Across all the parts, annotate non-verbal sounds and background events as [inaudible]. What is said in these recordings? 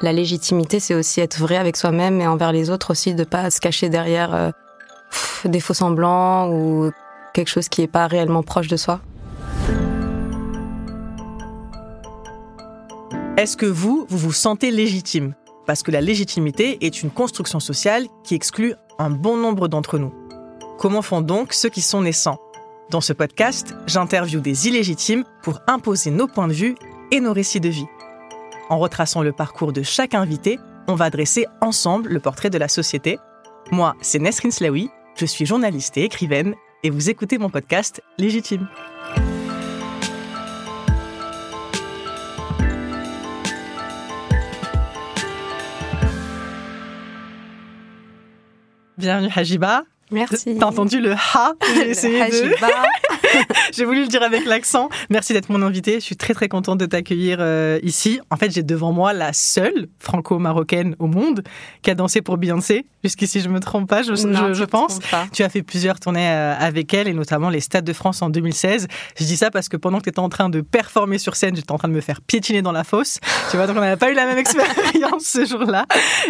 La légitimité, c'est aussi être vrai avec soi-même et envers les autres aussi, de pas se cacher derrière euh, des faux semblants ou quelque chose qui est pas réellement proche de soi. Est-ce que vous, vous vous sentez légitime? Parce que la légitimité est une construction sociale qui exclut un bon nombre d'entre nous. Comment font donc ceux qui sont naissants? Dans ce podcast, j'interviewe des illégitimes pour imposer nos points de vue et nos récits de vie. En retraçant le parcours de chaque invité, on va dresser ensemble le portrait de la société. Moi, c'est Nesrin Slaoui, je suis journaliste et écrivaine, et vous écoutez mon podcast Légitime. Bienvenue Hajiba. Merci. T'as entendu le ha J'ai essayé de... [laughs] [laughs] J'ai voulu le dire avec l'accent. Merci d'être mon invité. Je suis très très contente de t'accueillir euh, ici. En fait, j'ai devant moi la seule franco-marocaine au monde qui a dansé pour Beyoncé. Jusqu'ici, je me trompe pas, je, Non, je- tu je te pense. pas. Tu as fait plusieurs tournées euh, avec elle et notamment les Stades de France en 2016. Je dis ça parce que pendant que tu étais en train de performer sur scène, j'étais en train de me faire piétiner dans la fosse. Tu vois, donc on n'avait pas eu la même [laughs] expérience ce jour-là.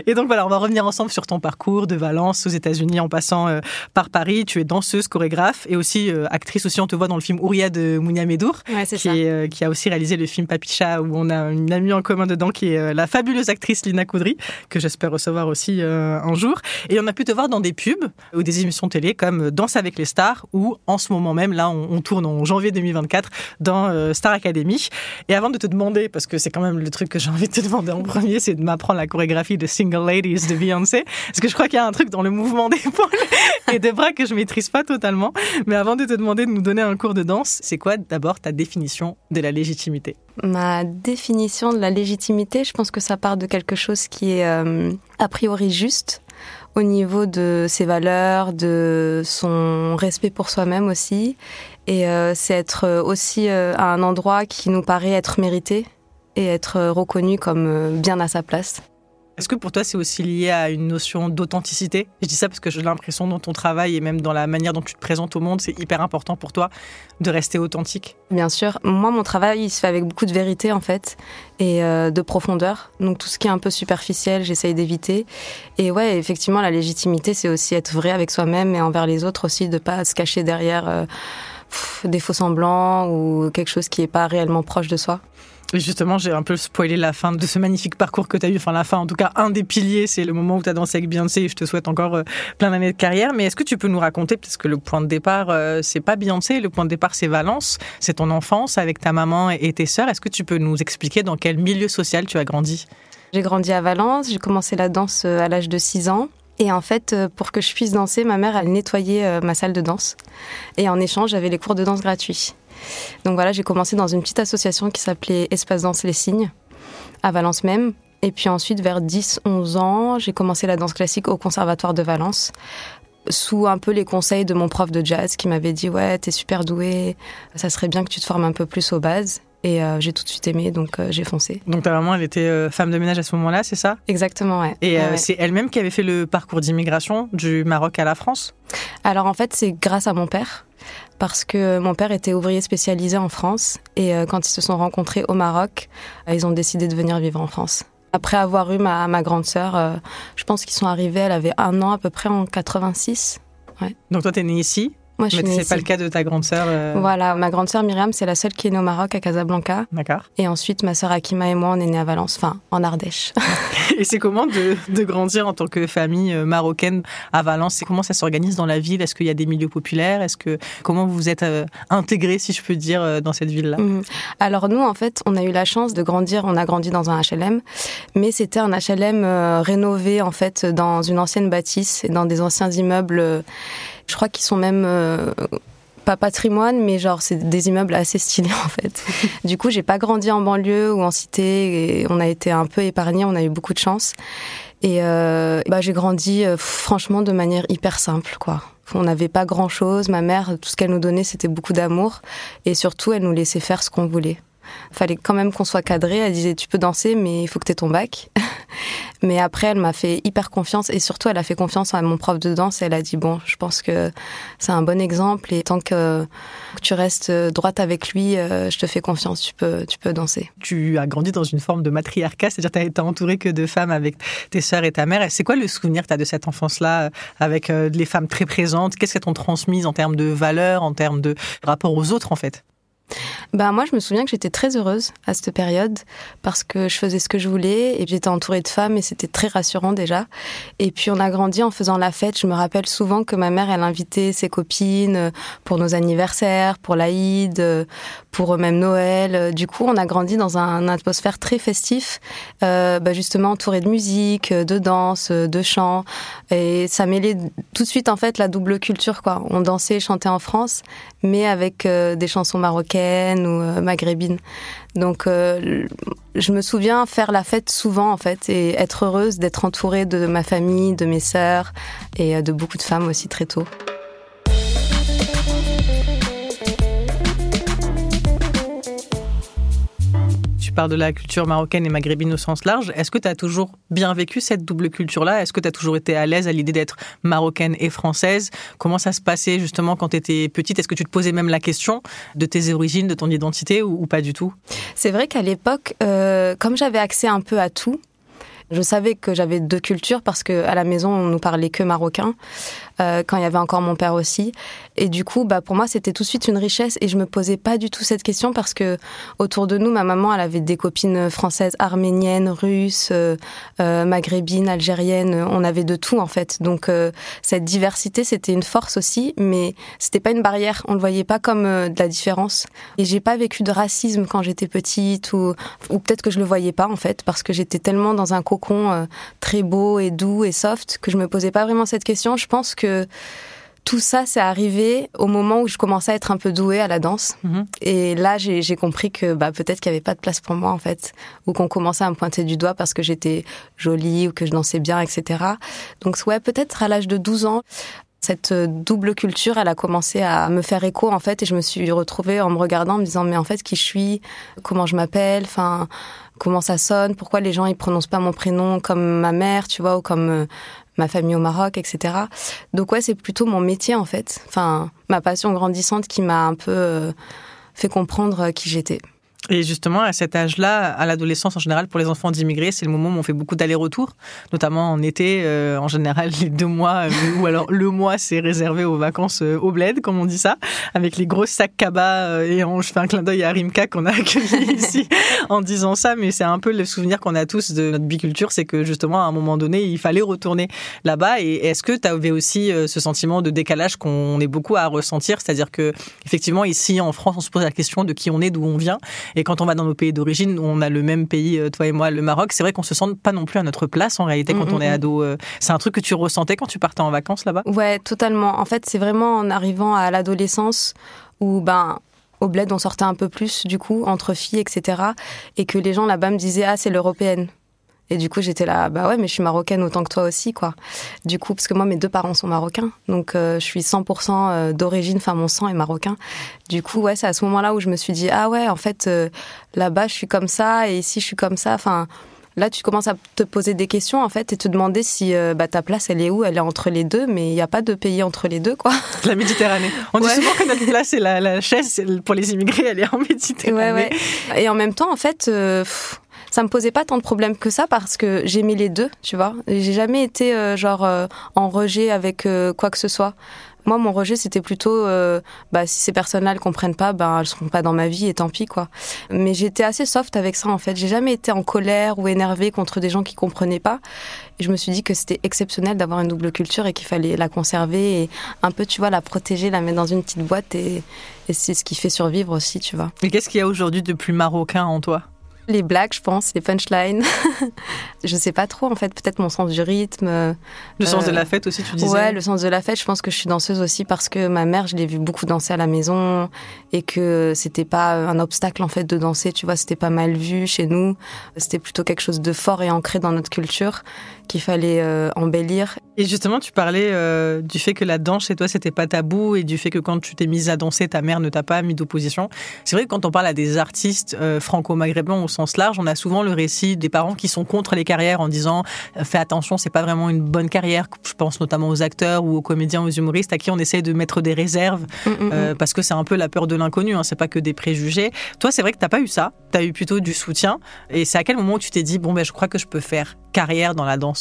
Et donc voilà, on va revenir ensemble sur ton parcours de Valence aux États-Unis en passant euh, par Paris. Tu es danseuse, chorégraphe et aussi actrice aussi. On te voit dans le film Ouria de Mounia Medour Ouais, c'est qui, ça. est, euh, qui a aussi réalisé le film Papicha, où on a une amie en commun dedans qui est euh, la fabuleuse actrice Lina Coudry, que j'espère recevoir aussi euh, un jour. Et on a pu te voir dans des pubs ou des émissions télé comme Danse avec les stars, ou en ce moment même, là, on, on tourne en janvier 2024 dans Star Academy. Et avant de te demander, parce que c'est quand même le truc que j'ai envie de te demander en premier, c'est de m'apprendre la chorégraphie de Single Ladies de Beyoncé, parce que je crois qu'il y a un truc dans le mouvement d'épaule [laughs] et de bras que je maîtrise pas totalement. Mais avant de te demander de nous donner un cours de danse, c'est quoi d'abord ta définition de la légitimité? Ma définition de la légitimité, je pense que ça part de quelque chose qui est euh, a priori juste au niveau de ses valeurs, de son respect pour soi-même aussi. Et euh, c'est être euh, aussi à un endroit qui nous paraît être mérité et être reconnu comme bien à sa place. Est-ce que pour toi c'est aussi lié à une notion d'authenticité? Je dis ça parce que j'ai l'impression dans ton travail et même dans la manière dont tu te présentes au monde, c'est hyper important pour toi de rester authentique. Bien sûr, moi mon travail il se fait avec beaucoup de vérité en fait et euh, de profondeur. Donc tout ce qui est un peu superficiel, j'essaye d'éviter. Et ouais, effectivement, la légitimité c'est aussi être vrai avec soi-même et envers les autres aussi, de pas se cacher derrière euh, des faux semblants ou quelque chose qui est pas réellement proche de soi. Justement, j'ai un peu spoilé la fin de ce magnifique parcours que tu as eu. Enfin, la fin, en tout cas, un des piliers, c'est le moment où tu as dansé avec Beyoncé et je te souhaite encore euh, plein d'années de carrière. Mais est-ce que tu peux nous raconter, parce que le point de départ, euh, c'est pas Beyoncé, le point de départ, c'est Valence, c'est ton enfance avec ta maman et tes sœurs. Est-ce que tu peux nous expliquer dans quel milieu social tu as grandi? J'ai grandi à Valence, j'ai commencé la danse euh, à l'âge de 6 ans. Et en fait, pour que je puisse danser, ma mère, elle nettoyait ma salle de danse. Et en échange, j'avais les cours de danse gratuits. Donc voilà, j'ai commencé dans une petite association qui s'appelait Espace Danse Les Signes, à Valence même. Et puis ensuite, vers 10-11 ans, j'ai commencé la danse classique au Conservatoire de Valence, sous un peu les conseils de mon prof de jazz qui m'avait dit Ouais, t'es super doué, ça serait bien que tu te formes un peu plus aux bases. Et euh, j'ai tout de suite aimé, donc euh, j'ai foncé. Donc ta maman, elle était euh, femme de ménage à ce moment-là, c'est ça? Exactement, ouais. Et Ouais, ouais. c'est elle-même qui avait fait le parcours d'immigration du Maroc à la France? Alors en fait, c'est grâce à mon père. Parce que mon père était ouvrier spécialisé en France. Et quand ils se sont rencontrés au Maroc, ils ont décidé de venir vivre en France. Après avoir eu ma, ma grande sœur, je pense qu'ils sont arrivés, elle avait un an à peu près en 86. Donc toi, t'es née ici, Moi, je mais c'est pas le cas de ta grande sœur. euh, Voilà, ma grande sœur Myriam, c'est la seule qui est née au Maroc, à Casablanca. D'accord. Et ensuite, ma sœur Akima et moi, on est nés à Valence, enfin, en Ardèche. [laughs] Et c'est comment de, de grandir en tant que famille euh, marocaine à Valence? C'est comment ça s'organise dans la ville? Est-ce qu'il y a des milieux populaires? Est-ce que comment vous vous êtes euh, intégrés, si je peux dire, dans cette ville-là? Mhm. Alors nous, en fait, on a eu la chance de grandir. On a grandi dans un HLM, mais c'était un HLM euh, rénové en fait dans une ancienne bâtisse et dans des anciens immeubles. Je crois qu'ils sont même euh, pas patrimoine, mais genre c'est des immeubles assez stylés [laughs] en fait. du coup, j'ai pas grandi en banlieue ou en cité on a été un peu épargnés, on a eu beaucoup de chance. Et euh, bah, j'ai grandi euh, franchement de manière hyper simple, quoi. On n'avait pas grand chose. Ma mère, tout ce qu'elle nous donnait, c'était beaucoup d'amour. Et surtout, elle nous laissait faire ce qu'on voulait. Fallait quand même qu'on soit cadré. Elle disait, tu peux danser, mais il faut que tu aies ton bac. [laughs] Mais après, elle m'a fait hyper confiance et surtout, elle a fait confiance à mon prof de danse. Elle a dit bon, je pense que c'est un bon exemple et tant que tu restes droite avec lui, euh, je te fais confiance. Tu peux, tu peux danser. Tu as grandi dans une forme de matriarcat, c'est-à-dire tu été entourée que de femmes avec tes sœurs et ta mère. Et c'est quoi le souvenir que tu as de cette enfance-là euh, avec euh, les femmes très présentes? Qu'est-ce qu'elles t'ont transmise en termes de valeurs, en termes de rapport aux autres en fait? Bah moi, je me souviens que j'étais très heureuse à cette période parce que je faisais ce que je voulais et j'étais entourée de femmes et c'était très rassurant déjà. Et puis on a grandi en faisant la fête. Je me rappelle souvent que ma mère, elle invitait ses copines pour nos anniversaires, pour l'Aïd, pour même Noël. Du coup, on a grandi dans un, atmosphère très festif, euh, bah justement entouré de musique, de danse, de chant. Et ça mêlait tout de suite en fait la double culture. On dansait, chantait en France, mais avec euh, des chansons marocaines ou euh, maghrébines. Donc euh, je me souviens faire la fête souvent en fait et être heureuse d'être entourée de ma famille, de mes sœurs et de beaucoup de femmes aussi très tôt. De la culture marocaine et maghrébine au sens large. Est-ce que tu as toujours bien vécu cette double culture-là? Est-ce que tu as toujours été à l'aise à l'idée d'être marocaine et française? Comment ça se passait justement quand tu étais petite? Est-ce que tu te posais même la question de tes origines, de ton identité ou, pas du tout? C'est vrai qu'à l'époque, euh, comme j'avais accès un peu à tout, je savais que j'avais deux cultures parce que à la maison on nous parlait que marocain euh, quand il y avait encore mon père aussi. Et du coup, bah pour moi c'était tout de suite une richesse et je me posais pas du tout cette question parce que autour de nous, ma maman elle avait des copines françaises, arméniennes, russes, euh, euh maghrébines, algériennes. On avait de tout en fait. Donc cette diversité c'était une force aussi, mais c'était pas une barrière. On le voyait pas comme de la différence. Et j'ai pas vécu de racisme quand j'étais petite ou ou peut-être que je le voyais pas en fait parce que j'étais tellement dans un euh, très beau et doux et soft que je me posais pas vraiment cette question. Je pense que tout ça, c'est arrivé au moment où je commençais à être un peu douée à la danse. Mhm. Et là, j'ai compris que bah, peut-être qu'il n'y avait pas de place pour moi, en fait. Ou qu'on commençait à me pointer du doigt parce que j'étais jolie ou que je dansais bien, etc. Donc, ouais, peut-être à l'âge de 12 ans, cette double culture, elle a commencé à me faire écho, en fait. Et je me suis retrouvée en me regardant, en me disant, mais en fait, qui je suis, comment je m'appelle, enfin comment ça sonne, pourquoi les gens ils prononcent pas mon prénom comme ma mère, tu vois, ou comme euh, ma famille au Maroc, etc. Donc ouais, c'est plutôt mon métier en fait, enfin ma passion grandissante qui m'a un peu euh, fait comprendre qui j'étais. Et justement, à cet âge-là, à l'adolescence en général, pour les enfants d'immigrés, c'est le moment où on fait beaucoup d'allers-retours, notamment en été, euh, en général, les deux mois, euh, ou alors le mois, c'est réservé aux vacances euh, au bled, comme on dit ça, avec les gros sacs cabas. et on, je fais un clin d'œil à Rimka qu'on a [laughs] accueilli ici en disant ça, mais c'est un peu le souvenir qu'on a tous de notre biculture, c'est que justement, à un moment donné, il fallait retourner là-bas. Et est-ce que tu avais aussi ce sentiment de décalage qu'on est beaucoup à ressentir, c'est-à-dire que effectivement, ici en France, on se pose la question de qui on est, d'où on vient. Et quand on va dans nos pays d'origine, on a le même pays, euh, toi et moi, le Maroc, c'est vrai qu'on se sent pas non plus à notre place en réalité quand mm, on est mm, mm. ado. Euh. C'est un truc que tu ressentais quand tu partais en vacances là-bas? Ouais, totalement. En fait, c'est vraiment en arrivant à l'adolescence où ben au bled on sortait un peu plus du coup entre filles etc et que les gens là-bas me disaient ah c'est l'européenne et du coup, j'étais là, bah ouais, mais je suis marocaine autant que toi aussi, quoi. Du coup, parce que moi, mes deux parents sont marocains, donc euh, je suis 100% euh, d'origine, enfin mon sang est marocain. Du coup, ouais, c'est à ce moment-là où je me suis dit, ah ouais, en fait, euh, là-bas, je suis comme ça, et ici, je suis comme ça. Enfin, là, tu commences à te poser des questions, en fait, et te demander si bah, ta place, elle est où? Elle est entre les deux, mais il n'y a pas de pays entre les deux, quoi. [laughs] La Méditerranée. On dit souvent que notre place, c'est la, la chaise pour les immigrés, elle est en Méditerranée. Ouais, ouais. Et en même temps, en fait ça me posait pas tant de problèmes que ça parce que j'aimais les deux, tu vois. J'ai jamais été euh, genre euh, en rejet avec euh, quoi que ce soit. Moi, mon rejet, c'était plutôt, bah, si ces personnes-là ne comprennent pas, ben, elles seront pas dans ma vie et tant pis, quoi. Mais j'étais assez soft avec ça, en fait. J'ai jamais été en colère ou énervée contre des gens qui comprenaient pas. Et je me suis dit que c'était exceptionnel d'avoir une double culture et qu'il fallait la conserver et un peu, tu vois, la protéger, la mettre dans une petite boîte et, et c'est ce qui fait survivre aussi, tu vois. Et qu'est-ce qu'il y a aujourd'hui de plus marocain en toi? Les blagues, je pense, les punchlines. [laughs] je sais pas trop, en fait, peut-être mon sens du rythme. Le sens de la fête aussi, tu disais Ouais, le sens de la fête. Je pense que je suis danseuse aussi parce que ma mère, je l'ai vu beaucoup danser à la maison et que c'était pas un obstacle, en fait, de danser. Tu vois, c'était pas mal vu chez nous. C'était plutôt quelque chose de fort et ancré dans notre culture qu'il fallait euh, embellir. Et justement, tu parlais euh, du fait que la danse chez toi, c'était pas tabou et du fait que quand tu t'es mise à danser, ta mère ne t'a pas mis d'opposition. C'est vrai que quand on parle à des artistes euh, franco-maghrébins au sens large, on a souvent le récit des parents qui sont contre les carrières en disant fais attention, c'est pas vraiment une bonne carrière. Je pense notamment aux acteurs ou aux comédiens, aux humoristes à qui on essaye de mettre des réserves mm, mm, mm. parce que c'est un peu la peur de l'inconnu, hein, c'est pas que des préjugés. Toi, c'est vrai que t'as pas eu ça, tu as eu plutôt du soutien. Et c'est à quel moment où tu t'es dit bon ben je crois que je peux faire carrière dans la danse?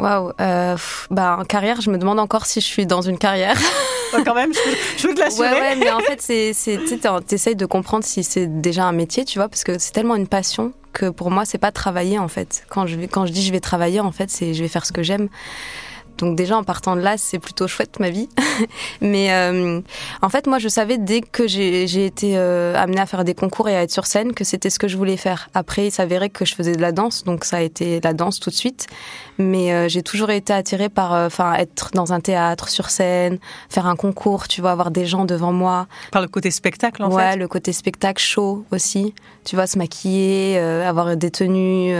Waouh, euh, bah en carrière, je me demande encore si je suis dans une carrière. [laughs] quand même, je peux, te l'assurer. Ouais, ouais, mais en fait, c'est, [laughs] t'essayes de comprendre si c'est déjà un métier, tu vois, parce que c'est tellement une passion que pour moi, c'est pas travailler en fait. Quand je, quand je dis je vais travailler, en fait, c'est je vais faire ce que j'aime. Donc déjà en partant de là, c'est plutôt chouette ma vie. [laughs] Mais euh, en fait, moi, je savais dès que j'ai été euh, amenée à faire des concours et à être sur scène que c'était ce que je voulais faire. Après, il s'avérait que je faisais de la danse, donc ça a été la danse tout de suite. Mais euh, j'ai toujours été attirée par, enfin, être dans un théâtre, sur scène, faire un concours, tu vois, avoir des gens devant moi. Par le côté spectacle, en fait. Ouais, le côté spectacle, show aussi. Tu vois, se maquiller, avoir des tenues,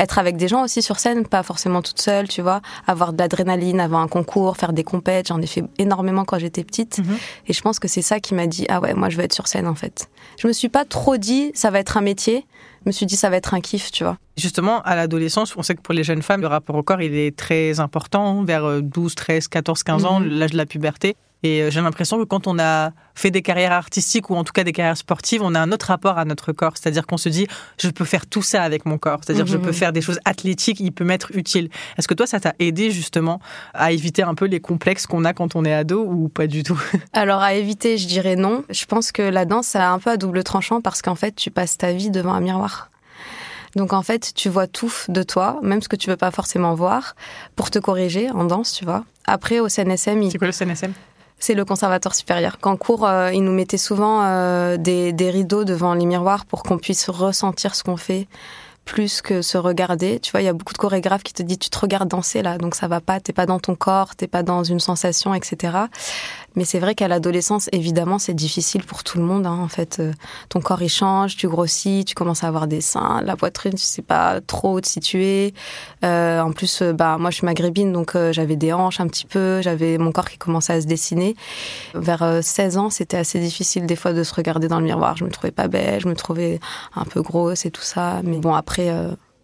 être avec des gens aussi sur scène, pas forcément toute seule, tu vois, avoir de l'adrénaline avant un concours, faire des compètes. J'en ai fait énormément quand j'étais petite. Mhm. Et je pense que c'est ça qui m'a dit, ah ouais, moi je veux être sur scène en fait. Je me suis pas trop dit, ça va être un métier. Je me suis dit, ça va être un kiff, tu vois. Justement, à l'adolescence, on sait que pour les jeunes femmes, le rapport au corps, il est très important, vers 12, 13, 14, 15 ans, l'âge de la puberté. Et euh, j'ai l'impression que quand on a fait des carrières artistiques ou en tout cas des carrières sportives, on a un autre rapport à notre corps. C'est-à-dire qu'on se dit, je peux faire tout ça avec mon corps. C'est-à-dire, je peux mhm. faire des choses athlétiques, il peut m'être utile. Est-ce que toi, ça t'a aidé justement à éviter un peu les complexes qu'on a quand on est ado ou pas du tout? [laughs] Alors, à éviter, je dirais non. Je pense que la danse, ça a un peu à double tranchant parce qu'en fait, tu passes ta vie devant un miroir. Donc en fait, tu vois tout de toi, même ce que tu veux pas forcément voir, pour te corriger en danse, tu vois. Après, au CNSM, il... c'est quoi le CNSM c'est le conservatoire supérieur. Qu'en cours, euh, ils nous mettaient souvent euh, des, des, rideaux devant les miroirs pour qu'on puisse ressentir ce qu'on fait plus que se regarder. Tu vois, il y a beaucoup de chorégraphes qui te disent tu te regardes danser là, donc ça va pas, t'es pas dans ton corps, t'es pas dans une sensation, etc. Mais c'est vrai qu'à l'adolescence, évidemment, c'est difficile pour tout le monde. Hein, en fait, euh, ton corps il change, tu grossis, tu commences à avoir des seins, la poitrine, tu sais pas trop où te situer. Euh, en plus, euh, bah moi je suis maghrébine, donc j'avais des hanches un petit peu, j'avais mon corps qui commençait à se dessiner. Vers 16 ans, c'était assez difficile des fois de se regarder dans le miroir. Je me trouvais pas belle, je me trouvais un peu grosse et tout ça. Mais bon, après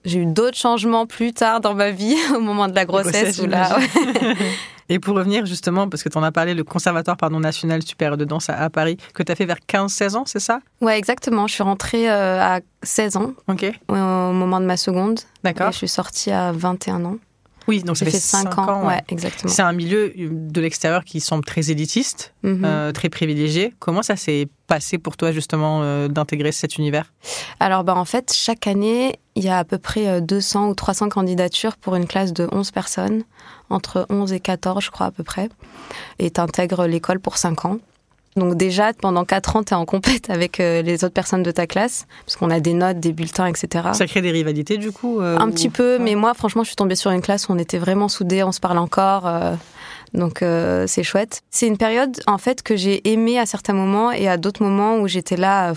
j'ai eu d'autres changements plus tard dans ma vie, [laughs] au moment de la grossesse. ou là, [laughs] Et pour revenir justement, parce que tu en as parlé, le Conservatoire pardon, national supérieur de danse à, Paris, que tu as fait vers 15-16 ans, c'est ça? Ouais, exactement. Je suis rentrée euh, à 16 ans, Ok. au moment de ma seconde. D'accord. Et je suis sortie à 21 ans. Oui, donc ça fait, 5 ans. Ouais. exactement. C'est un milieu de l'extérieur qui semble très élitiste, mhm. euh, très privilégié. Comment ça s'est passé pour toi justement euh, d'intégrer cet univers? Alors bah, en fait, chaque année, il y a à peu près 200 ou 300 candidatures pour une classe de 11 personnes entre 11 et 14, je crois à peu près, et tu intègres l'école pour 5 ans. Donc déjà, pendant 4 ans, tu es en compète [laughs] avec euh, les autres personnes de ta classe, parce qu'on a des notes, des bulletins, etc. Ça crée des rivalités du coup euh, Un petit peu, mais moi, franchement, je suis tombée sur une classe où on était vraiment soudés, on se parle encore. Euh, donc euh, c'est chouette. C'est une période en fait que j'ai aimé à certains moments et à d'autres moments où j'étais là,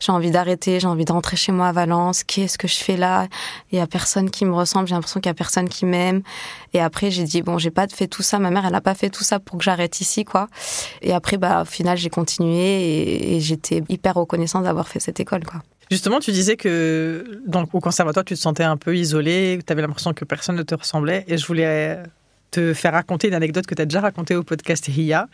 j'ai envie d'arrêter, j'ai envie de rentrer chez moi à Valence. Qu'est-ce que je fais là? Il y a personne qui me ressemble, j'ai l'impression qu'il y a personne qui m'aime. Et après j'ai dit bon, j'ai pas fait tout ça. Ma mère, elle a pas fait tout ça pour que j'arrête ici, quoi. Et après, bah au final, j'ai continué et, et j'étais hyper reconnaissante d'avoir fait cette école, quoi. Justement, tu disais que dans, au conservatoire, tu te sentais un peu isolée, tu avais l'impression que personne ne te ressemblait. Et je voulais te faire raconter une anecdote que tu as déjà racontée au podcast RIA,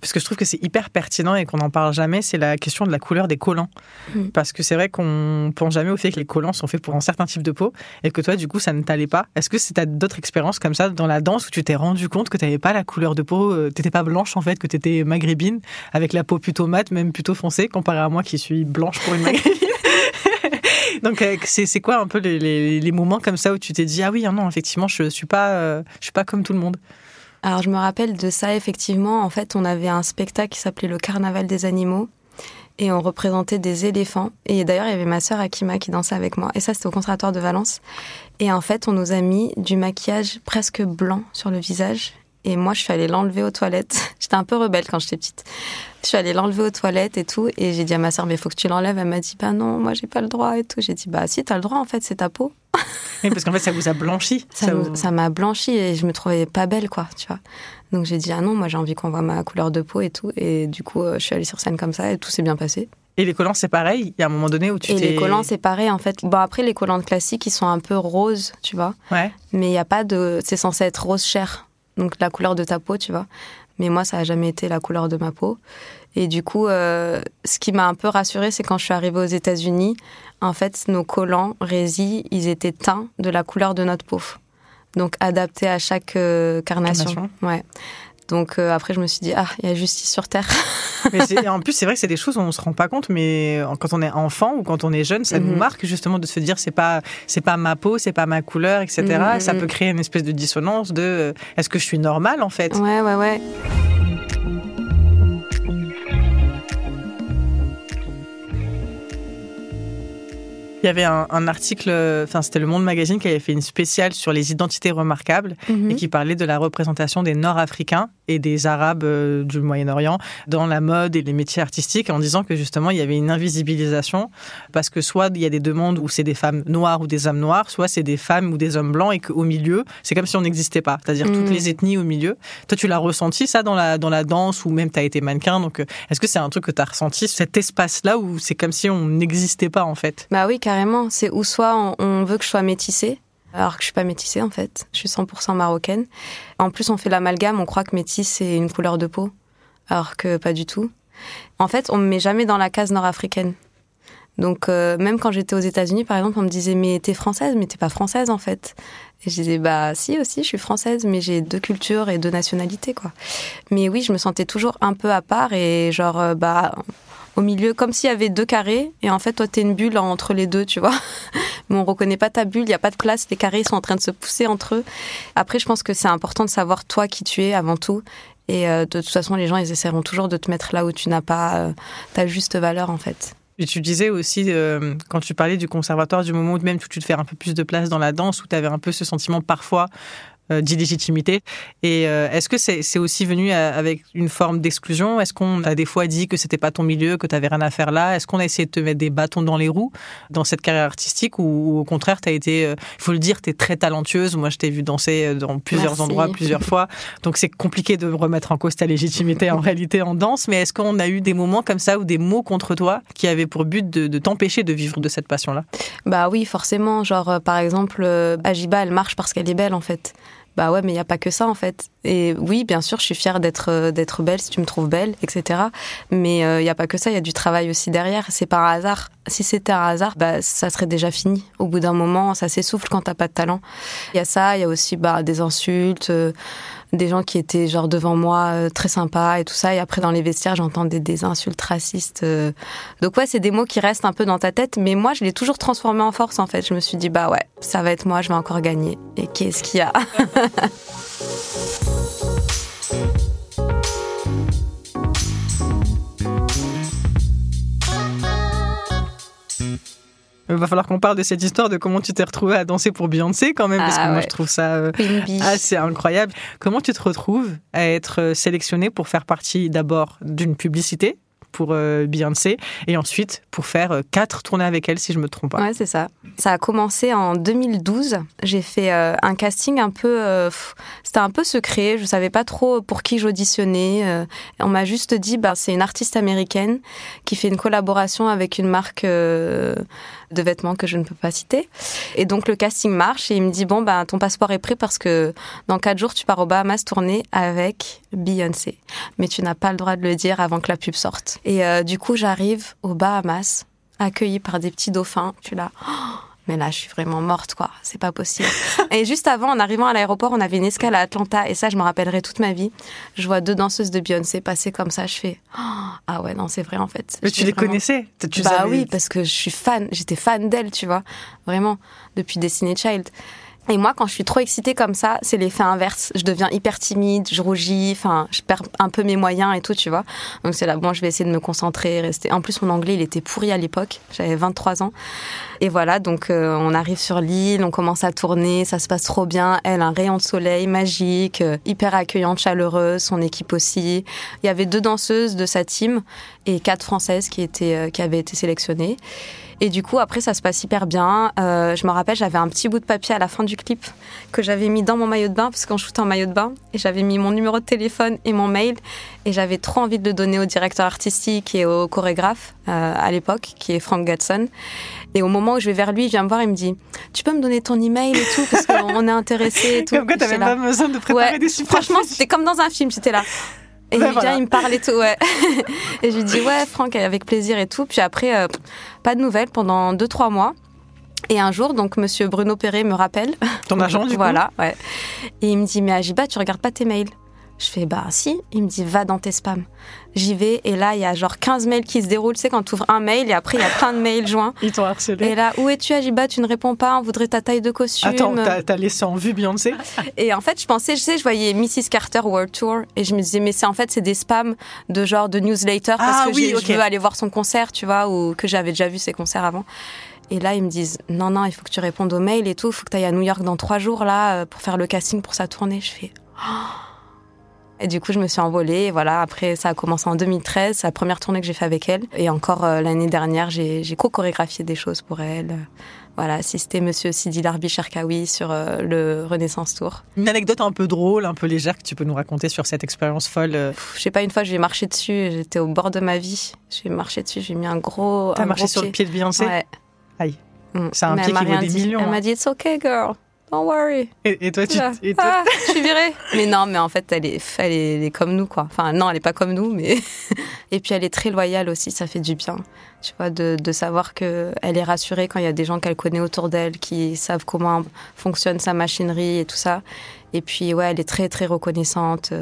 parce que je trouve que c'est hyper pertinent et qu'on n'en parle jamais, c'est la question de la couleur des collants. Mm. Parce que c'est vrai qu'on pense jamais au fait que les collants sont faits pour un certain type de peau et que toi, du coup, ça ne t'allait pas. Est-ce que c'est d'autres expériences comme ça dans la danse où tu t'es rendu compte que tu n'avais pas la couleur de peau, euh, tu n'étais pas blanche en fait, que tu étais maghrébine, avec la peau plutôt mate, même plutôt foncée, comparé à moi qui suis blanche pour une maghrébine [laughs] Donc, euh, c'est quoi un peu les, moments comme ça où tu t'es dit ah oui, ah non, effectivement, je suis pas, euh, je suis pas comme tout le monde? Alors, je me rappelle de ça effectivement. En fait, on avait un spectacle qui s'appelait le Carnaval des animaux. et on représentait des éléphants. Et d'ailleurs, il y avait ma sœur Akima qui dansait avec moi. Et ça, c'était au conservatoire de Valence. Et en fait, on nous a mis du maquillage presque blanc sur le visage. Et moi, je suis allée l'enlever aux toilettes. [laughs] J'étais un peu rebelle quand j'étais petite. Je suis allée l'enlever aux toilettes et tout. Et j'ai dit à ma sœur, mais il faut que tu l'enlèves. Elle m'a dit, bah non, moi, j'ai pas le droit et tout. J'ai dit, bah si, t'as le droit, en fait, c'est ta peau. [laughs] Oui, parce qu'en fait, ça vous a blanchi. Ça m'a blanchi et je me trouvais pas belle, quoi, tu vois. Donc j'ai dit, ah non, moi, j'ai envie qu'on voit ma couleur de peau et tout. Et du coup, euh, je suis allée sur scène comme ça et tout s'est bien passé. Et les collants, c'est pareil? Il y a un moment donné où tu Et t'es. les collants, c'est pareil, en fait. Bon, après, les collants classiques, ils sont un peu roses, tu vois. Ouais. Mais il y a pas de. C'est censé être rose chair. Donc la couleur de ta peau, tu vois. Mais moi, ça a jamais été la couleur de ma peau. Et du coup, euh, ce qui m'a un peu rassurée, c'est quand je suis arrivée aux États-Unis, en fait, nos collants Rési, ils étaient teints de la couleur de notre peau. Donc adaptés à chaque euh, carnation. Carnation. Ouais. Donc euh, après, je me suis dit, ah, il y a justice sur Terre. [laughs] Mais en plus, c'est vrai que c'est des choses dont on se rend pas compte, mais quand on est enfant ou quand on est jeune, ça nous Mhm. marque justement de se dire c'est pas c'est pas ma peau, c'est pas ma couleur, etc. Mhm, Ça mhm. peut créer une espèce de dissonance de euh, est-ce que je suis normale en fait? Ouais, ouais, ouais. Il y avait un, un article, enfin c'était Le Monde Magazine qui avait fait une spéciale sur les identités remarquables Mhm. et qui parlait de la représentation des Nord-Africains et des Arabes euh, du Moyen-Orient dans la mode et les métiers artistiques en disant que justement il y avait une invisibilisation parce que soit il y a des demandes où c'est des femmes noires ou des hommes noirs, soit c'est des femmes ou des hommes blancs et qu'au milieu c'est comme si on n'existait pas, c'est-à-dire toutes Mhm. les ethnies au milieu. Toi tu l'as ressenti ça dans la, dans la danse ou même tu as été mannequin donc euh, est-ce que c'est un truc que tu as ressenti cet espace-là où c'est comme si on n'existait pas en fait? Bah oui, carrément. C'est où soit on, on veut que je sois métissée, alors que je suis pas métissée en fait. Je suis 100% marocaine. En plus, on fait l'amalgame, on croit que métisse c'est une couleur de peau, alors que pas du tout. En fait, on me met jamais dans la case nord-africaine. Donc euh, même quand j'étais aux États-Unis, par exemple, on me disait mais t'es française, mais t'es pas française en fait. Et je disais bah si aussi, je suis française, mais j'ai deux cultures et deux nationalités quoi. Mais oui, je me sentais toujours un peu à part et genre euh, bah au milieu, comme s'il y avait deux carrés, et en fait, toi, t'es une bulle entre les deux, tu vois. [laughs] Mais on reconnaît pas ta bulle, il n'y a pas de place, les carrés sont en train de se pousser entre eux. Après, je pense que c'est important de savoir toi qui tu es avant tout. Et euh, de toute façon, les gens, ils essaieront toujours de te mettre là où tu n'as pas euh, ta juste valeur, en fait. Et tu disais aussi, euh, quand tu parlais du conservatoire, du moment où même tu te faire un peu plus de place dans la danse, où tu avais un peu ce sentiment parfois d'illégitimité. Et euh, est-ce que c'est aussi venu à- avec une forme d'exclusion? Est-ce qu'on a des fois dit que c'était pas ton milieu, que tu avais rien à faire là? Est-ce qu'on a essayé de te mettre des bâtons dans les roues dans cette carrière artistique ou, au contraire, tu as été, il faut le dire, tu es très talentueuse. Moi, je t'ai vu danser euh, dans plusieurs Merci. endroits, plusieurs fois. Donc c'est compliqué de remettre en cause ta légitimité en [laughs] réalité en danse. Mais est-ce qu'on a eu des moments comme ça ou des mots contre toi qui avaient pour but de, de t'empêcher de vivre de cette passion-là? Bah oui, forcément. Genre, euh, par exemple, euh, Ajiba, elle marche parce qu'elle est belle, en fait. Bah ouais, mais il n'y a pas que ça, en fait. Et oui, bien sûr, je suis fière d'être euh, d'être belle si tu me trouves belle, etc. Mais il n'y a pas que ça, il y a du travail aussi derrière. C'est un hasard. Si c'était un hasard, bah, ça serait déjà fini. Au bout d'un moment, ça s'essouffle quand t'as pas de talent. Il y a ça, il y a aussi bah, des insultes, euh, des gens qui étaient genre devant moi euh, très sympas et tout ça. Et après, dans les vestiaires, j'entendais des insultes racistes. euh. Donc ouais, c'est des mots qui restent un peu dans ta tête. Mais moi, je l'ai toujours transformé en force, en fait. Je me suis dit, bah ouais, ça va être moi, je vais encore gagner. Et qu'est-ce qu'il y a? [laughs] Il va falloir qu'on parle de cette histoire de comment tu t'es retrouvée à danser pour Beyoncé quand même, parce Ah que moi ouais. je trouve ça euh, assez incroyable. Comment tu te retrouves à être euh, sélectionnée pour faire partie d'abord d'une publicité pour euh, Beyoncé et ensuite pour faire quatre tournées avec elle si je me trompe pas? Ouais, c'est ça. Ça a commencé en 2012. J'ai fait euh, un casting un peu. euh, C'était un peu secret. Je savais pas trop pour qui j'auditionnais. euh. on m'a juste dit, bah, c'est une artiste américaine qui fait une collaboration avec une marque de vêtements que je ne peux pas citer. Et donc le casting marche et il me dit, bon, bah, ton passeport est prêt parce que dans quatre jours, tu pars aux Bahamas tourner avec Beyoncé. Mais tu n'as pas le droit de le dire avant que la pub sorte. Et euh, du coup, j'arrive aux Bahamas accueillie par des petits dauphins. Tu oh, mais là, je suis vraiment morte, quoi. C'est pas possible. [laughs] et juste avant, en arrivant à l'aéroport, on avait une escale à Atlanta, et ça, je me rappellerai toute ma vie. Je vois deux danseuses de Beyoncé passer comme ça. Je fais, oh, [gasps] ah ouais, non, c'est vrai en fait. Mais tu les vraiment- connaissais tu bah oui, parce que je suis fan. J'étais fan d'elle, tu vois, vraiment depuis Destiny Child. Et moi, quand je suis trop excitée comme ça, c'est l'effet inverse. Je deviens hyper timide, je rougis, enfin, je perds un peu mes moyens et tout, tu vois. Donc c'est là, bon, je vais essayer de me concentrer, rester. En plus, mon anglais, il était pourri à l'époque. J'avais 23 ans. Et voilà, donc euh, on arrive sur l'île, on commence à tourner, ça se passe trop bien. Elle, un rayon de soleil magique, euh, hyper accueillante, chaleureuse, son équipe aussi. Il y avait deux danseuses de sa team et quatre françaises qui étaient, euh, qui avaient été sélectionnées. Et du coup, après, ça se passe hyper bien. Euh, je me rappelle, j'avais un petit bout de papier à la fin du clip que j'avais mis dans mon maillot de bain, parce qu'on shoot en maillot de bain. Et j'avais mis mon numéro de téléphone et mon mail. Et j'avais trop envie de le donner au directeur artistique et au chorégraphe euh, à l'époque, qui est Frank Gatson. Et au moment où je vais vers lui, il vient me voir, il me dit Tu peux me donner ton email et tout, parce qu'on est intéressé et tout. [laughs] Comme quoi, t'avais pas besoin de préparer Ouais, des franchement, c'était comme dans un film, j'étais là. Et Ben il vient, voilà. il me parle et tout, ouais. [laughs] et je lui dis, ouais, Franck, avec plaisir et tout. Puis après, euh, pas de nouvelles pendant deux, trois mois. Et un jour, donc, monsieur Bruno Perret me rappelle. Ton agent, du coup Voilà, ouais. Et il me dit, mais Ajiba, tu regardes pas tes mails? Je fais, bah si. Il me dit, va dans tes spams. J'y vais, et là, il y a genre 15 mails qui se déroulent. Tu sais, quand tu ouvres un mail, et après, il y a plein de mails joints. Ils t'ont harcelé. Et là, où es-tu, Ajiba? Tu ne réponds pas, on voudrait ta taille de costume. Attends, t'as t'as laissé en vue Beyoncé? [laughs] Et en fait, je pensais, je sais, je voyais Mrs. Carter World Tour et je me disais, mais c'est en fait, c'est des spams de genre de newsletter parce Ah que oui, j'ai- ok. je veux aller voir son concert, tu vois, ou que j'avais déjà vu ses concerts avant. Et là, ils me disent, non, non, il faut que tu répondes aux mails et tout, il faut que tu ailles à New York dans trois jours, là, euh, pour faire le casting pour sa tournée. Je fais, Oh. Et du coup, je me suis envolée. Et voilà, après, ça a commencé en 2013. C'est la première tournée que j'ai fait avec elle. Et encore euh, l'année dernière, j'ai co-chorégraphié des choses pour elle. Voilà, assisté Monsieur Sidi Larbi Cherkaoui sur euh, le Renaissance Tour. Une anecdote un peu drôle, un peu légère que tu peux nous raconter sur cette expérience folle. euh, Pff, Je sais pas, une fois, j'ai marché dessus. J'étais au bord de ma vie. J'ai marché dessus. J'ai mis un gros. T'as marché gros sur le pied de Beyoncé Ouais. Aïe. Mm. C'est un Mais pied qui vaut des dit. millions, Elle hein. m'a dit, it's okay, girl. Don't worry. Et, et toi, tu, et toi- Ah, [laughs] je suis virée. mais non, mais en fait, elle est, elle est, elle est comme nous, quoi. Enfin, non, elle est pas comme nous, mais. [laughs] Et puis, elle est très loyale aussi. Ça fait du bien. Tu vois, de, de savoir que elle est rassurée quand il y a des gens qu'elle connaît autour d'elle, qui savent comment fonctionne sa machinerie et tout ça. Et puis, ouais, elle est très, très reconnaissante.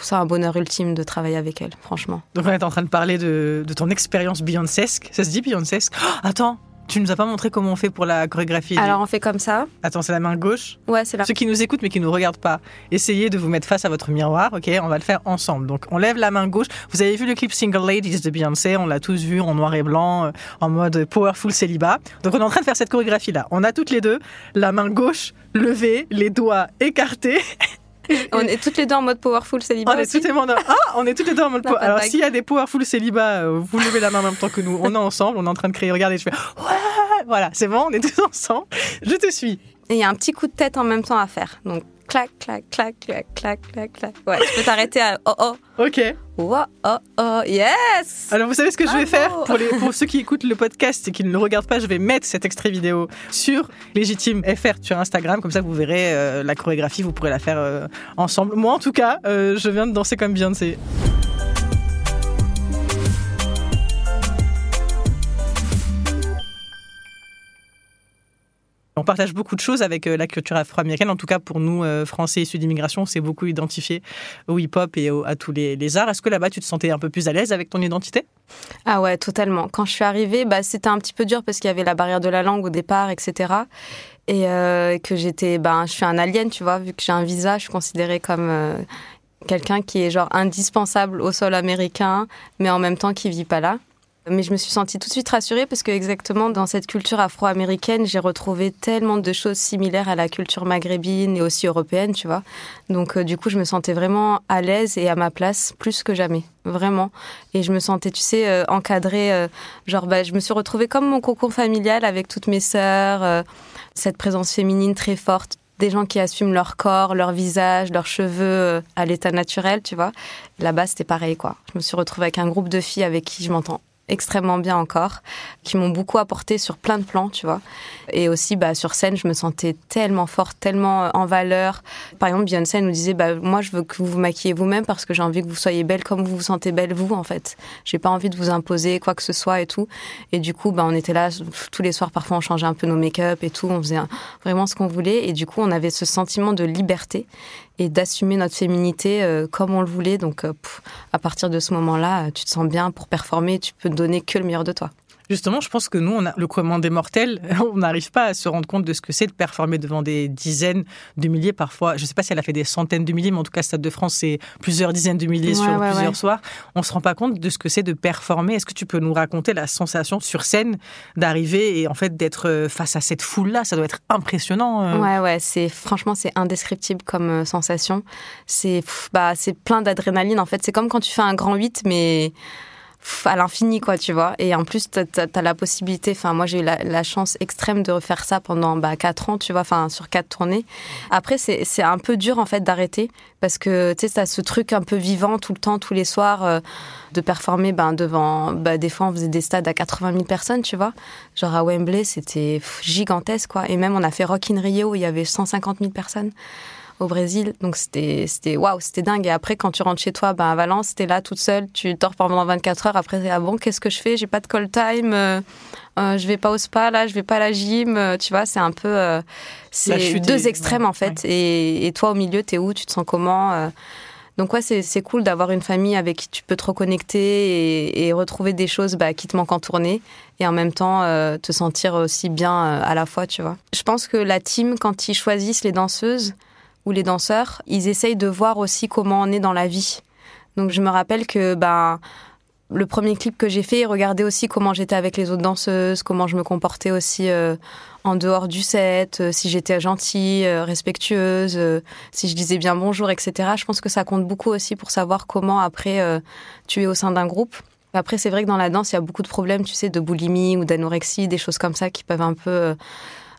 C'est un bonheur ultime de travailler avec elle, franchement. Donc on est en train de parler de, de ton expérience Beyoncesque. Ça se dit Beyoncesque Oh, Attends, tu nous as pas montré comment on fait pour la chorégraphie. Alors, on fait comme ça. Attends, c'est la main gauche. Ouais, c'est là. Ceux qui nous écoutent mais qui nous regardent pas, essayez de vous mettre face à votre miroir, ok? On va le faire ensemble. Donc on lève la main gauche. Vous avez vu le clip Single Ladies de Beyoncé, on l'a tous vu en noir et blanc, euh, en mode powerful célibat. Donc on est en train de faire cette chorégraphie là. On a toutes les deux la main gauche levée, les doigts écartés. [laughs] [laughs] On est toutes les deux en mode powerful célibat. On est, toutes les deux en... Ah, on est toutes les deux en mode Non, power. pas de Alors s'il y a des powerful célibat, euh, vous levez la main en même temps que nous. On est ensemble, on est en train de créer. Regardez, je fais ouais, voilà, c'est bon, on est tous ensemble. Je te suis. Et il y a un petit coup de tête en même temps à faire. Donc, clac, clac, clac, clac, clac, clac, clac. Ouais, tu peux t'arrêter à oh oh. Ok. Oh oh oh, yes Alors vous savez ce que je vais faire? Pour, les, pour ceux qui écoutent le podcast et qui ne le regardent pas, je vais mettre cet extrait vidéo sur Légitime FR sur Instagram, comme ça vous verrez euh, la chorégraphie, vous pourrez la faire euh, ensemble. Moi en tout cas, euh, je viens de danser comme Beyoncé. On partage beaucoup de choses avec euh, la culture afro-américaine. En tout cas, pour nous, euh, Français issus d'immigration, on s'est beaucoup identifié au hip-hop et à tous les, arts. Est-ce que là-bas, tu te sentais un peu plus à l'aise avec ton identité? Ah ouais, totalement. Quand je suis arrivée, bah, c'était un petit peu dur parce qu'il y avait la barrière de la langue au départ, etc. Et euh, que j'étais, ben, je suis un alien, tu vois, vu que j'ai un visa, je suis considérée comme quelqu'un qui est genre indispensable au sol américain, mais en même temps qui vit pas là. Mais je me suis sentie tout de suite rassurée parce que exactement dans cette culture afro-américaine, j'ai retrouvé tellement de choses similaires à la culture maghrébine et aussi européenne, tu vois. Donc euh, du coup, je me sentais vraiment à l'aise et à ma place plus que jamais, vraiment. Et je me sentais, tu sais, euh, encadrée. euh, genre, bah, je me suis retrouvée comme mon cocon familial avec toutes mes sœurs. cette présence féminine très forte. Des gens qui assument leur corps, leur visage, leurs cheveux à l'état naturel, tu vois. Là-bas, c'était pareil, quoi. Je me suis retrouvée avec un groupe de filles avec qui je m'entends extrêmement bien encore, qui m'ont beaucoup apporté sur plein de plans, tu vois. Et aussi, bah, sur scène, je me sentais tellement forte, tellement euh, en valeur. Par exemple, Beyoncé nous disait, bah, moi, je veux que vous vous maquillez vous-même parce que j'ai envie que vous soyez belle comme vous vous sentez belle, vous, en fait. J'ai pas envie de vous imposer quoi que ce soit et tout. Et du coup, bah, on était là tous les soirs, parfois, on changeait un peu nos make-up et tout. On faisait vraiment ce qu'on voulait. Et du coup, on avait ce sentiment de liberté et d'assumer notre féminité euh, comme on le voulait. Donc, euh, à partir de ce moment-là, euh, tu te sens bien pour performer. Tu peux donner que le meilleur de toi. Justement, je pense que nous, on a le commun des mortels, [laughs] on n'arrive pas à se rendre compte de ce que c'est de performer devant des dizaines de milliers, parfois. Je ne sais pas si elle a fait des centaines de milliers, mais en tout cas, Stade de France, c'est plusieurs dizaines de milliers sur plusieurs soirs. On se rend pas compte de ce que c'est de performer. Est-ce que tu peux nous raconter la sensation sur scène d'arriver et en fait d'être euh, face à cette foule-là? Ça doit être impressionnant. Euh. Ouais, ouais, c'est franchement, c'est indescriptible comme euh, sensation. C'est bah, c'est plein d'adrénaline. En fait, c'est comme quand tu fais un grand 8, mais à l'infini, quoi, tu vois. Et en plus, tu as, la possibilité, enfin, moi, j'ai eu la, chance extrême de refaire ça pendant bah, 4 ans, tu vois, enfin, sur 4 tournées. Après, c'est un peu dur, en fait, d'arrêter parce que, tu sais, tu as ce truc un peu vivant tout le temps, tous les soirs, euh, de performer ben, devant, bah, des fois, on faisait des stades à 80 000 personnes, tu vois. Genre à Wembley, c'était gigantesque, quoi. Et même, on a fait Rock in Rio où il y avait 150 000 personnes au Brésil. Donc c'était c'était waouh, c'était dingue. Et après, quand tu rentres chez toi, ben à Valence, t'es là toute seule, tu dors pendant 24 heures. Après, ah bon, qu'est-ce que je fais? J'ai pas de call time. Euh, euh, je vais pas au spa là, je vais pas à la gym. Euh, tu vois, c'est un peu c'est deux extrêmes en fait. Et, et, toi au milieu, t'es où? Tu te sens comment donc ouais, c'est cool d'avoir une famille avec qui tu peux te reconnecter et, retrouver des choses bah, qui te manquent en tournée et en même temps te sentir aussi bien à la fois, tu vois. Je pense que la team, quand ils choisissent les danseuses, ou les danseurs, ils essayent de voir aussi comment on est dans la vie. Donc je me rappelle que ben le premier clip que j'ai fait, regardez aussi comment j'étais avec les autres danseuses, comment je me comportais aussi euh, en dehors du set, euh, si j'étais gentille, euh, respectueuse, si je disais bien bonjour, etc. Je pense que ça compte beaucoup aussi pour savoir comment après tu es au sein d'un groupe. Après, c'est vrai que dans la danse, il y a beaucoup de problèmes, tu sais, de boulimie ou d'anorexie, des choses comme ça qui peuvent un peu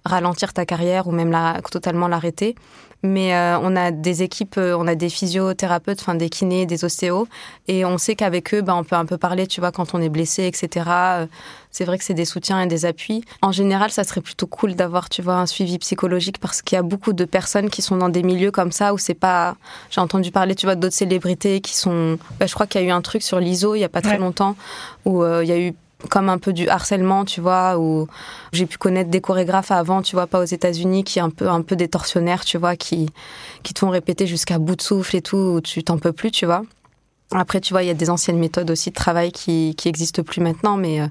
ralentir ta carrière ou même la, totalement l'arrêter. Mais euh, on a des équipes, euh, on a des physiothérapeutes, enfin des kinés, des ostéos, et on sait qu'avec eux, bah, on peut un peu parler, tu vois, quand on est blessé, etc. Euh, c'est vrai que c'est des soutiens et des appuis. En général, ça serait plutôt cool d'avoir, tu vois, un suivi psychologique parce qu'il y a beaucoup de personnes qui sont dans des milieux comme ça où c'est pas. J'ai entendu parler, tu vois, d'autres célébrités qui sont. Bah, je crois qu'il y a eu un truc sur l'ISO il y a pas très longtemps où il y a eu comme un peu du harcèlement, tu vois, où j'ai pu connaître des chorégraphes avant, tu vois, pas aux États-Unis, qui est un peu, un peu des tortionnaires, tu vois, qui, qui te font répéter jusqu'à bout de souffle et tout, où tu t'en peux plus, tu vois. Après, tu vois, il y a des anciennes méthodes aussi de travail qui, qui existent plus maintenant, mais, euh,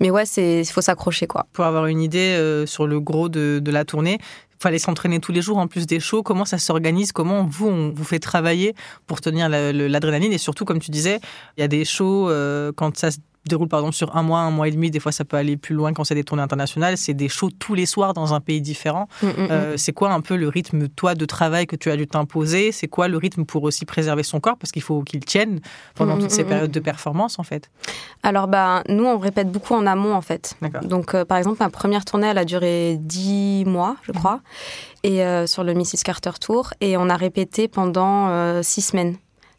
mais ouais, c'est, faut s'accrocher, quoi. Pour avoir une idée euh, sur le gros de, la tournée, fallait s'entraîner tous les jours en plus des shows. Comment ça s'organise? Comment vous, on vous fait travailler pour tenir l'adrénaline? Et surtout, comme tu disais, il y a des shows, euh, quand ça se déroule par exemple sur un mois, un mois et demi, des fois ça peut aller plus loin quand c'est des tournées internationales, c'est des shows tous les soirs dans un pays différent. Mm, mm, mm. Euh, c'est quoi un peu le rythme, toi, de travail que tu as dû t'imposer? C'est quoi le rythme pour aussi préserver son corps? Parce qu'il faut qu'il tienne pendant toutes ces périodes de performance, en fait. Alors, bah, nous, on répète beaucoup en amont, en fait. Donc, euh, par exemple, ma première tournée, elle a duré dix mois, je crois, et euh, sur le Mrs. Carter Tour, et on a répété pendant six semaines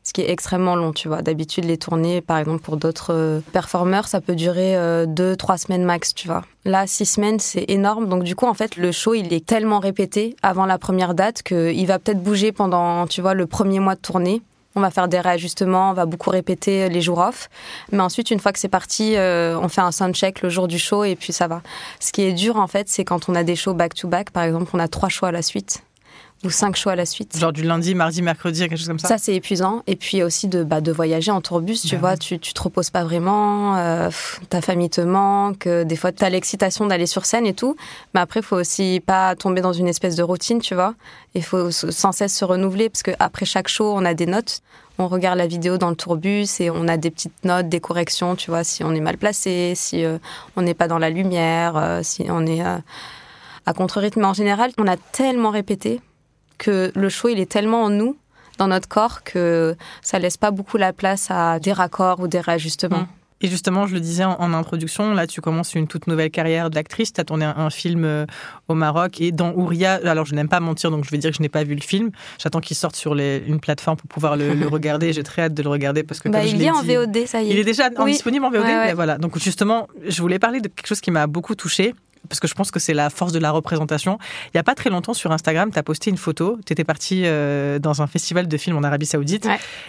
ce qui est extrêmement long, tu vois. D'habitude, les tournées, par exemple, pour d'autres euh, performeurs, ça peut durer euh, deux, trois semaines max, tu vois. Là, six semaines, c'est énorme. Donc, du coup, en fait, le show, il est tellement répété avant la première date qu'il va peut-être bouger pendant, tu vois, le premier mois de tournée. On va faire des réajustements, on va beaucoup répéter les jours off. Mais ensuite, une fois que c'est parti, euh, on fait un soundcheck le jour du show et puis ça va. Ce qui est dur, en fait, c'est quand on a des shows back-to-back, -back, par exemple, on a trois shows à la suite ou cinq choix à la suite. Genre du lundi, mardi, mercredi, quelque chose comme ça Ça, c'est épuisant. Et puis aussi de, bah, de voyager en tourbus, tu bah vois, tu, tu te reposes pas vraiment, euh, ta famille te manque, euh, des fois tu as l'excitation d'aller sur scène et tout. Mais après, il faut aussi pas tomber dans une espèce de routine, tu vois. Il faut sans cesse se renouveler parce qu'après chaque show, on a des notes. On regarde la vidéo dans le tourbus et on a des petites notes, des corrections, tu vois, si on est mal placé, si euh, on n'est pas dans la lumière, si on est à contre-rythme. En général, on a tellement répété que le show, il est tellement en nous, dans notre corps, que ça laisse pas beaucoup la place à des raccords ou des réajustements. Mmh. Et justement, je le disais en, introduction, là, tu commences une toute nouvelle carrière d'actrice. Tu as tourné un, film euh, au Maroc et dans Ouria. Alors, je n'aime pas mentir, donc je vais dire que je n'ai pas vu le film. J'attends qu'il sorte sur une plateforme pour pouvoir le, [laughs] regarder. J'ai très hâte de le regarder parce que bah, il est en VOD, ça y est. Il est déjà disponible en VOD. voilà. Donc justement, je voulais parler de quelque chose qui m'a beaucoup touchée parce que je pense que c'est la force de la représentation. Il y a pas très longtemps sur Instagram, tu as posté une photo. Tu étais partie euh, dans un festival de films en Arabie Saoudite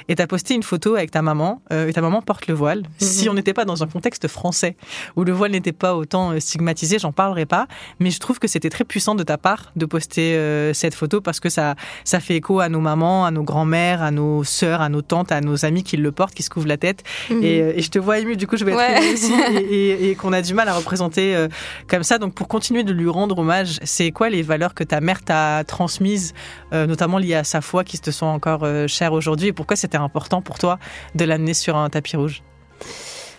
et tu as posté une photo avec ta maman. Euh, et ta maman porte le voile. Si on n'était pas dans un contexte français où le voile n'était pas autant euh, stigmatisé, j'en parlerai pas. Mais je trouve que c'était très puissant de ta part de poster euh, cette photo parce que ça, ça fait écho à nos mamans, à nos grands-mères, à nos sœurs, à nos tantes, à nos amis qui le portent, qui se couvrent la tête. Mhm. Et, et je te vois ému, du coup, je vais être Ouais. émue aussi. Et, et- et qu'on a du mal à représenter comme ça. Donc, pour continuer de lui rendre hommage, c'est quoi les valeurs que ta mère t'a transmises, euh, notamment liées à sa foi, qui te sont encore euh, chères aujourd'hui Et pourquoi c'était important pour toi de l'amener sur un tapis rouge?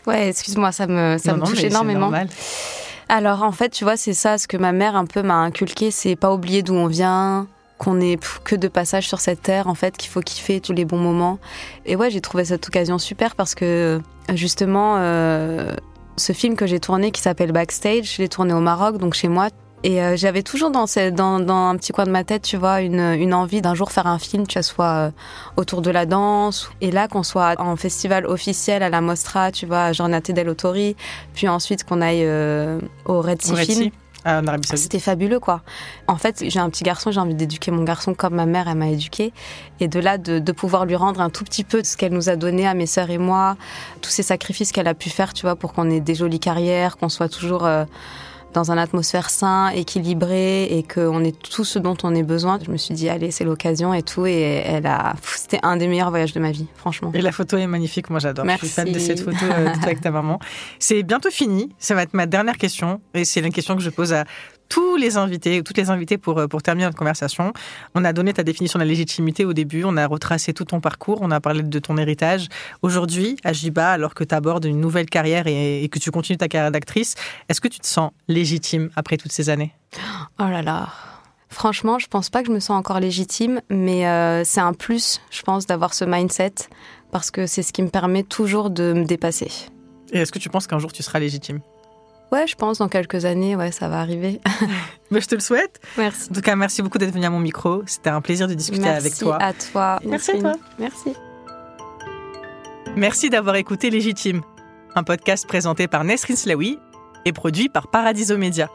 Ouais, excuse-moi, ça me, ça Non, me non, touche énormément. Alors en fait, tu vois, c'est ça ce que ma mère un peu m'a inculqué, c'est pas oublier d'où on vient, qu'on est pff, que de passage sur cette terre, en fait, qu'il faut kiffer tous les bons moments. Et ouais, j'ai trouvé cette occasion super parce que justement, euh, ce film que j'ai tourné qui s'appelle Backstage, je l'ai tourné au Maroc, donc chez moi. Et euh, j'avais toujours dans, cette- dans, dans un petit coin de ma tête, tu vois, une, une envie d'un jour faire un film, tu vois, soit euh, autour de la danse. Et là, qu'on soit en festival officiel à la Mostra, tu vois, à Giornate del Autori, puis ensuite qu'on aille euh, au Red Sea Film. Saoudite. C'était fabuleux, quoi. En fait, j'ai un petit garçon, j'ai envie d'éduquer mon garçon comme ma mère, elle m'a éduqué. Et de là, de, de pouvoir lui rendre un tout petit peu de ce qu'elle nous a donné à mes sœurs et moi, tous ces sacrifices qu'elle a pu faire, tu vois, pour qu'on ait des jolies carrières, qu'on soit toujours euh, dans une atmosphère sain, équilibré, et qu'on ait tout ce dont on ait besoin. Je me suis dit, allez, c'est l'occasion et tout. Et elle a, c'était un des meilleurs voyages de ma vie, franchement. Et la photo est magnifique, moi j'adore. Je suis fan de Merci. cette photo euh, avec ta maman. [laughs] C'est bientôt fini, ça va être ma dernière question, et c'est une question que je pose à tous les invités, toutes les invités pour, euh, pour terminer notre conversation. On a donné ta définition de la légitimité au début, on a retracé tout ton parcours, on a parlé de ton héritage. Aujourd'hui, à Jiba, alors que tu abordes une nouvelle carrière et, et que tu continues ta carrière d'actrice, est-ce que tu te sens légitime après toutes ces années? Oh là là. Franchement, je pense pas que je me sens encore légitime, mais euh, c'est un plus, je pense, d'avoir ce mindset parce que c'est ce qui me permet toujours de me dépasser. Et est-ce que tu penses qu'un jour tu seras légitime? Ouais, je pense dans quelques années, ouais, ça va arriver. [laughs] Mais je te le souhaite. Merci. En tout cas, merci beaucoup d'être venu à mon micro. C'était un plaisir de discuter Merci avec toi. à toi. Merci à toi. Merci. Merci d'avoir écouté Légitime, un podcast présenté par Nesrin Slaoui et produit par Paradiso Média.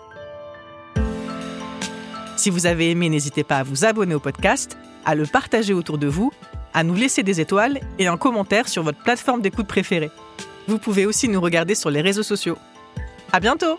Si vous avez aimé, n'hésitez pas à vous abonner au podcast, à le partager autour de vous, à nous laisser des étoiles et un commentaire sur votre plateforme d'écoute préférée. Vous pouvez aussi nous regarder sur les réseaux sociaux. À bientôt!